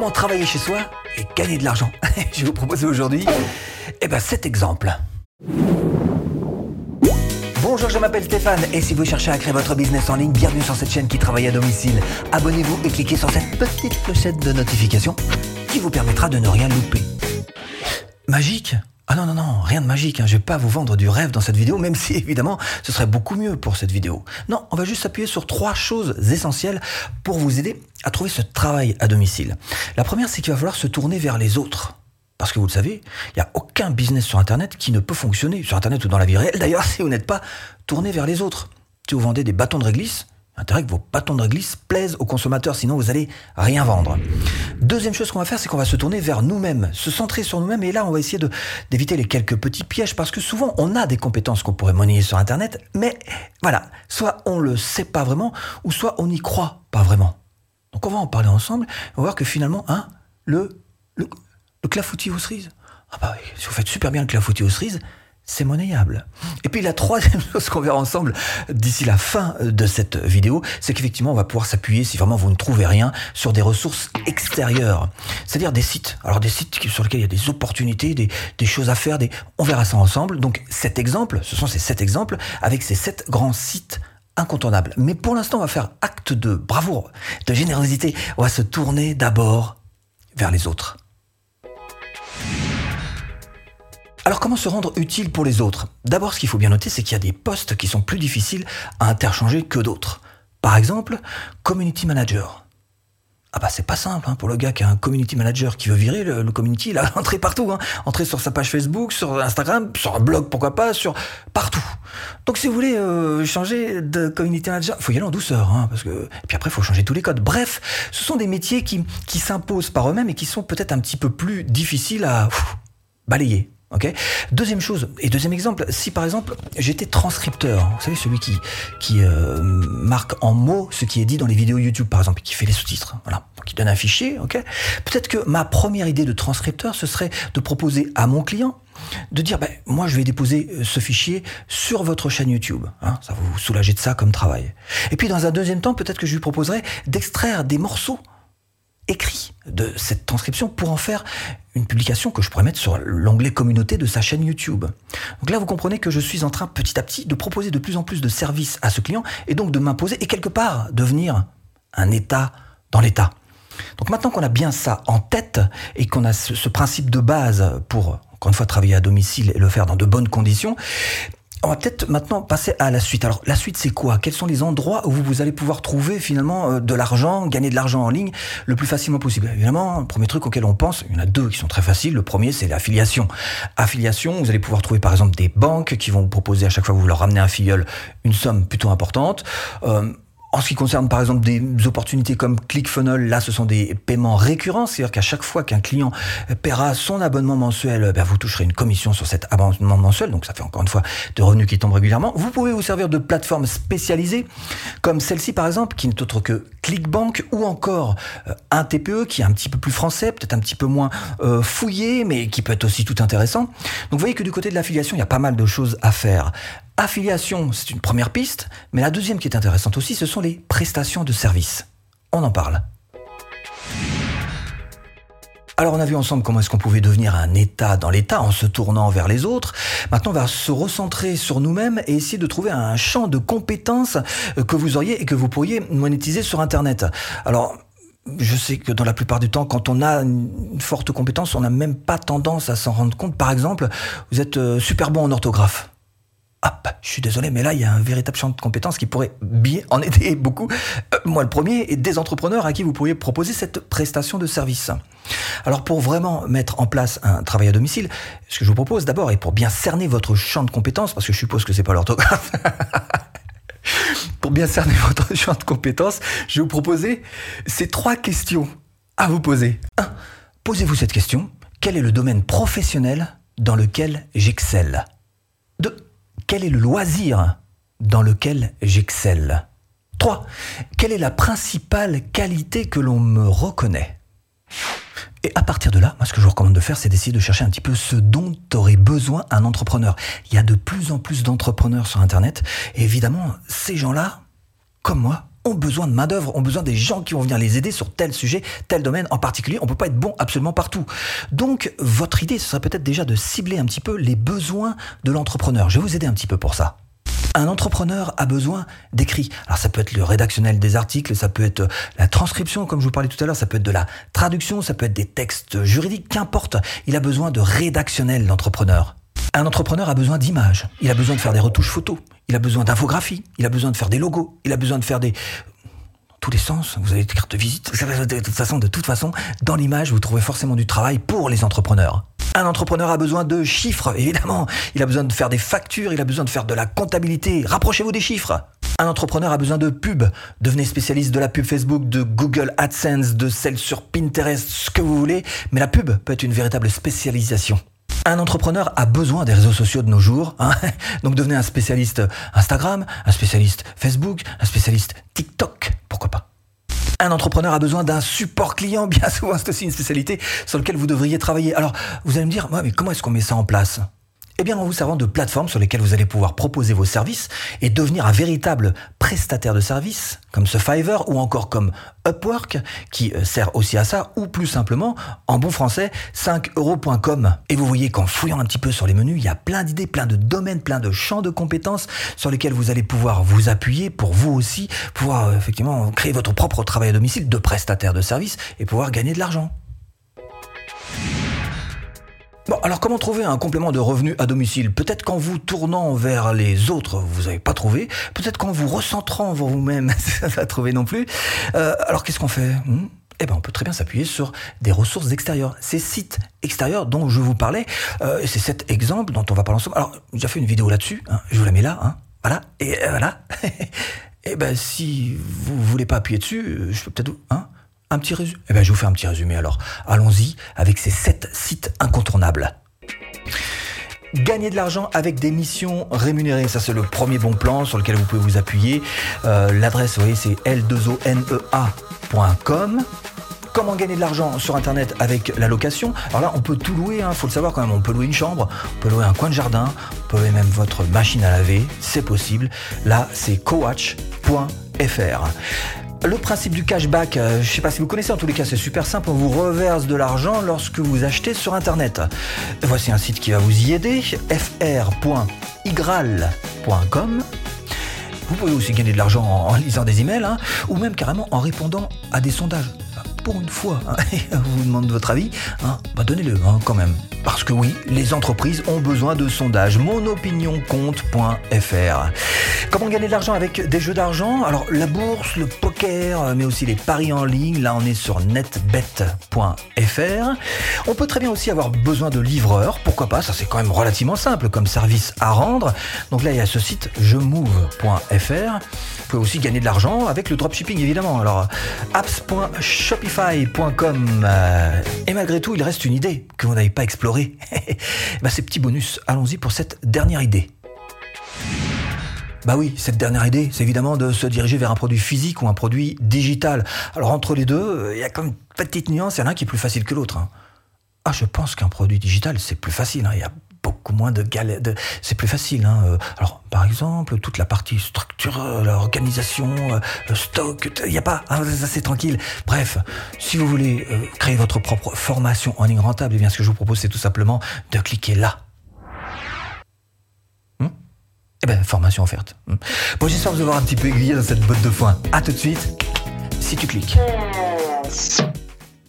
Comment travailler chez soi et gagner de l'argent Je vais vous proposer aujourd'hui eh ben, cet exemple. Bonjour, je m'appelle Stéphane et si vous cherchez à créer votre business en ligne, bienvenue sur cette chaîne qui travaille à domicile. Abonnez-vous et cliquez sur cette petite clochette de notification qui vous permettra de ne rien louper. Magique ah non, non, non, rien de magique, hein. je vais pas vous vendre du rêve dans cette vidéo, même si évidemment ce serait beaucoup mieux pour cette vidéo. Non, on va juste s'appuyer sur trois choses essentielles pour vous aider à trouver ce travail à domicile. La première, c'est qu'il va falloir se tourner vers les autres. Parce que vous le savez, il n'y a aucun business sur Internet qui ne peut fonctionner, sur Internet ou dans la vie réelle, d'ailleurs, si vous n'êtes pas tourné vers les autres. Si vous vendez des bâtons de réglisse, intérêt que vos bâtons de réglisse plaisent aux consommateurs, sinon vous allez rien vendre. Deuxième chose qu'on va faire, c'est qu'on va se tourner vers nous-mêmes, se centrer sur nous-mêmes, et là on va essayer d'éviter les quelques petits pièges, parce que souvent on a des compétences qu'on pourrait monnayer sur Internet, mais voilà, soit on le sait pas vraiment, ou soit on n'y croit pas vraiment. Donc on va en parler ensemble, on va voir que finalement, hein, le, le, le clafoutis aux cerises, ah bah si vous faites super bien le clafoutis aux cerises, c'est monnayable. Et puis la troisième chose qu'on verra ensemble d'ici la fin de cette vidéo, c'est qu'effectivement on va pouvoir s'appuyer, si vraiment vous ne trouvez rien, sur des ressources extérieures. C'est-à-dire des sites. Alors des sites sur lesquels il y a des opportunités, des, choses à faire, on verra ça ensemble. Donc cet exemple, ce sont ces sept exemples, avec ces sept grands sites incontournables. Mais pour l'instant on va faire acte de bravoure, de générosité. On va se tourner d'abord vers les autres. Alors comment se rendre utile pour les autres? D'abord, ce qu'il faut bien noter, c'est qu'il y a des postes qui sont plus difficiles à interchanger que d'autres. Par exemple, community manager. Ah bah c'est pas simple hein, pour le gars qui a un community manager qui veut virer le, community, il a entré partout, hein. entrer sur sa page Facebook, sur Instagram, sur un blog pourquoi pas, sur partout. Donc si vous voulez euh, changer de community manager, faut y aller en douceur, hein, parce que puis après faut changer tous les codes. Bref, ce sont des métiers qui s'imposent par eux-mêmes et qui sont peut-être un petit peu plus difficiles à balayer. Ok. Deuxième chose et deuxième exemple, si par exemple j'étais transcripteur, vous savez celui qui qui euh, marque en mots ce qui est dit dans les vidéos YouTube par exemple, qui fait les sous-titres, voilà, qui donne un fichier, ok. Peut-être que ma première idée de transcripteur ce serait de proposer à mon client de dire ben, moi je vais déposer euh, ce fichier sur votre chaîne YouTube, hein, ça va vous soulager de ça comme travail. Et puis dans un deuxième temps peut-être que je lui proposerai d'extraire des morceaux écrit de cette transcription pour en faire une publication que je pourrais mettre sur l'onglet communauté de sa chaîne YouTube. Donc là, vous comprenez que je suis en train petit à petit de proposer de plus en plus de services à ce client et donc de m'imposer et quelque part devenir un État dans l'État. Donc maintenant qu'on a bien ça en tête et qu'on a ce, principe de base pour encore une fois travailler à domicile et le faire dans de bonnes conditions, on va peut-être maintenant passer à la suite. Alors la suite c'est quoi? Quels sont les endroits où vous allez pouvoir trouver finalement euh, de l'argent, gagner de l'argent en ligne le plus facilement possible? Évidemment, le premier truc auquel on pense, il y en a deux qui sont très faciles. Le premier c'est l'affiliation. Affiliation, vous allez pouvoir trouver par exemple des banques qui vont vous proposer à chaque fois que vous leur ramenez un filleul une somme plutôt importante. Euh, en ce qui concerne par exemple des opportunités comme ClickFunnels, là ce sont des paiements récurrents, c'est-à-dire qu'à chaque fois qu'un client paiera son abonnement mensuel, ben, vous toucherez une commission sur cet abonnement mensuel, donc ça fait encore une fois de revenus qui tombent régulièrement. Vous pouvez vous servir de plateformes spécialisées comme celle-ci par exemple, qui n'est autre que ClickBank ou encore euh, un TPE qui est un petit peu plus français, peut-être un petit peu moins euh, fouillé, mais qui peut être aussi tout intéressant. Donc vous voyez que du côté de l'affiliation, il y a pas mal de choses à faire. Affiliation, c'est une première piste, mais la deuxième qui est intéressante aussi, ce sont les prestations de services. On en parle. Alors on a vu ensemble comment est-ce qu'on pouvait devenir un État dans l'État en se tournant vers les autres. Maintenant on va se recentrer sur nous-mêmes et essayer de trouver un champ de compétences que vous auriez et que vous pourriez monétiser sur Internet. Alors je sais que dans la plupart du temps, quand on a une forte compétence, on n'a même pas tendance à s'en rendre compte. Par exemple, vous êtes euh, super bon en orthographe. Ah, je suis désolé, mais là, il y a un véritable champ de compétences qui pourrait bien en aider beaucoup. Euh, moi, le premier, et des entrepreneurs à qui vous pourriez proposer cette prestation de service. Alors, pour vraiment mettre en place un travail à domicile, ce que je vous propose d'abord, et pour bien cerner votre champ de compétences, parce que je suppose que c'est pas l'orthographe, pour bien cerner votre champ de compétences, je vais vous proposer ces trois questions à vous poser. 1. Posez-vous cette question. Quel est le domaine professionnel dans lequel j'excelle? 2 quel est le loisir dans lequel j'excelle? 3. Quelle est la principale qualité que l'on me reconnaît? Et à partir de là, moi, ce que je vous recommande de faire, c'est d'essayer de chercher un petit peu ce dont aurait besoin un entrepreneur. Il y a de plus en plus d'entrepreneurs sur Internet. Et évidemment, ces gens-là, comme moi, ont besoin de main-d'œuvre, ont besoin des gens qui vont venir les aider sur tel sujet, tel domaine en particulier. On peut pas être bon absolument partout. Donc, votre idée, ce serait peut-être déjà de cibler un petit peu les besoins de l'entrepreneur. Je vais vous aider un petit peu pour ça. Un entrepreneur a besoin d'écrit. Alors ça peut être le rédactionnel des articles, ça peut être la transcription comme je vous parlais tout à l'heure, ça peut être de la traduction, ça peut être des textes juridiques, qu'importe. Il a besoin de rédactionnel l'entrepreneur. Un entrepreneur a besoin d'images, il a besoin de faire des retouches photos, il a besoin d'infographies, il a besoin de faire des logos, il a besoin de faire des tous les sens. Vous avez des cartes de visite. De toute façon, de toute façon, dans l'image, vous trouvez forcément du travail pour les entrepreneurs. Un entrepreneur a besoin de chiffres, évidemment. Il a besoin de faire des factures, il a besoin de faire de la comptabilité. Rapprochez-vous des chiffres. Un entrepreneur a besoin de pub. Devenez spécialiste de la pub Facebook, de Google AdSense, de celle sur Pinterest, ce que vous voulez. Mais la pub peut être une véritable spécialisation. Un entrepreneur a besoin des réseaux sociaux de nos jours. Hein. Donc devenez un spécialiste Instagram, un spécialiste Facebook, un spécialiste TikTok. Pourquoi pas un entrepreneur a besoin d'un support client, bien souvent c'est aussi une spécialité sur laquelle vous devriez travailler. Alors vous allez me dire, mais comment est-ce qu'on met ça en place? Eh bien, en vous servant de plateformes sur lesquelles vous allez pouvoir proposer vos services et devenir un véritable prestataire de services, comme ce Fiverr ou encore comme Upwork, qui euh, sert aussi à ça, ou plus simplement, en bon français, 5euros.com. Et vous voyez qu'en fouillant un petit peu sur les menus, il y a plein d'idées, plein de domaines, plein de champs de compétences sur lesquels vous allez pouvoir vous appuyer pour vous aussi pouvoir euh, effectivement créer votre propre travail à domicile de prestataire de services et pouvoir gagner de l'argent. Bon, alors comment trouver un complément de revenu à domicile? Peut-être qu'en vous tournant vers les autres, vous n'avez pas trouvé. Peut-être qu'en vous recentrant vers vous-même, ça va trouver non plus. Euh, alors qu'est-ce qu'on fait? Hmm? Eh ben, on peut très bien s'appuyer sur des ressources extérieures. Ces sites extérieurs dont je vous parlais, euh, c'est cet exemple dont on va parler ensemble. Alors, j'ai fait une vidéo là-dessus, hein, je vous la mets là, hein, voilà, et euh, voilà. eh ben, si vous voulez pas appuyer dessus, je peux peut-être, hein, un petit résumé Eh bien, je vous fais un petit résumé alors. Allons-y avec ces 7 sites incontournables. Gagner de l'argent avec des missions rémunérées, ça c'est le premier bon plan sur lequel vous pouvez vous appuyer. Euh, l'adresse, vous voyez, c'est l2onea.com. Comment gagner de l'argent sur Internet avec la location? Alors là, on peut tout louer, il hein, faut le savoir quand même. On peut louer une chambre, on peut louer un coin de jardin, on peut louer même votre machine à laver, c'est possible. Là, c'est coach.fr. Le principe du cashback, euh, je ne sais pas si vous connaissez, en tous les cas c'est super simple, on vous reverse de l'argent lorsque vous achetez sur Internet. Voici un site qui va vous y aider, fr.igral.com. Vous pouvez aussi gagner de l'argent en, lisant des emails, hein, ou même carrément en répondant à des sondages pour une fois, hein, on vous demande votre avis, hein, bah donnez-le hein, quand même. Parce que oui, les entreprises ont besoin de sondages. Monopinioncompte.fr. Comment gagner de l'argent avec des jeux d'argent? Alors la bourse, le poker, mais aussi les paris en ligne. Là, on est sur netbet.fr. On peut très bien aussi avoir besoin de livreurs. Pourquoi pas? Ça, c'est quand même relativement simple comme service à rendre. Donc là, il y a ce site jemove.fr. Pouvez aussi gagner de l'argent avec le dropshipping, évidemment. Alors apps.shopify euh, et malgré tout, il reste une idée que vous n'avez pas explorée. bah, ces petits bonus, allons-y pour cette dernière idée. Bah oui, cette dernière idée, c'est évidemment de se diriger vers un produit physique ou un produit digital. Alors entre les deux, euh, il y a comme une petite nuance, il y en a un qui est plus facile que l'autre. Hein. Ah, je pense qu'un produit digital, c'est plus facile. Hein. Il y a beaucoup moins de galères. C'est plus facile. Hein. Euh, alors, par exemple, toute la partie structure, l'organisation, euh, stock, il n'y a pas. Hein, c'est tranquille. Bref, si vous voulez euh, créer votre propre formation en ligne rentable, eh bien, ce que je vous propose, c'est tout simplement de cliquer là. Hmm? Eh bien, formation offerte. Hmm bon, j'espère vous avoir un petit peu aiguillé dans cette botte de foin. À tout de suite, si tu cliques.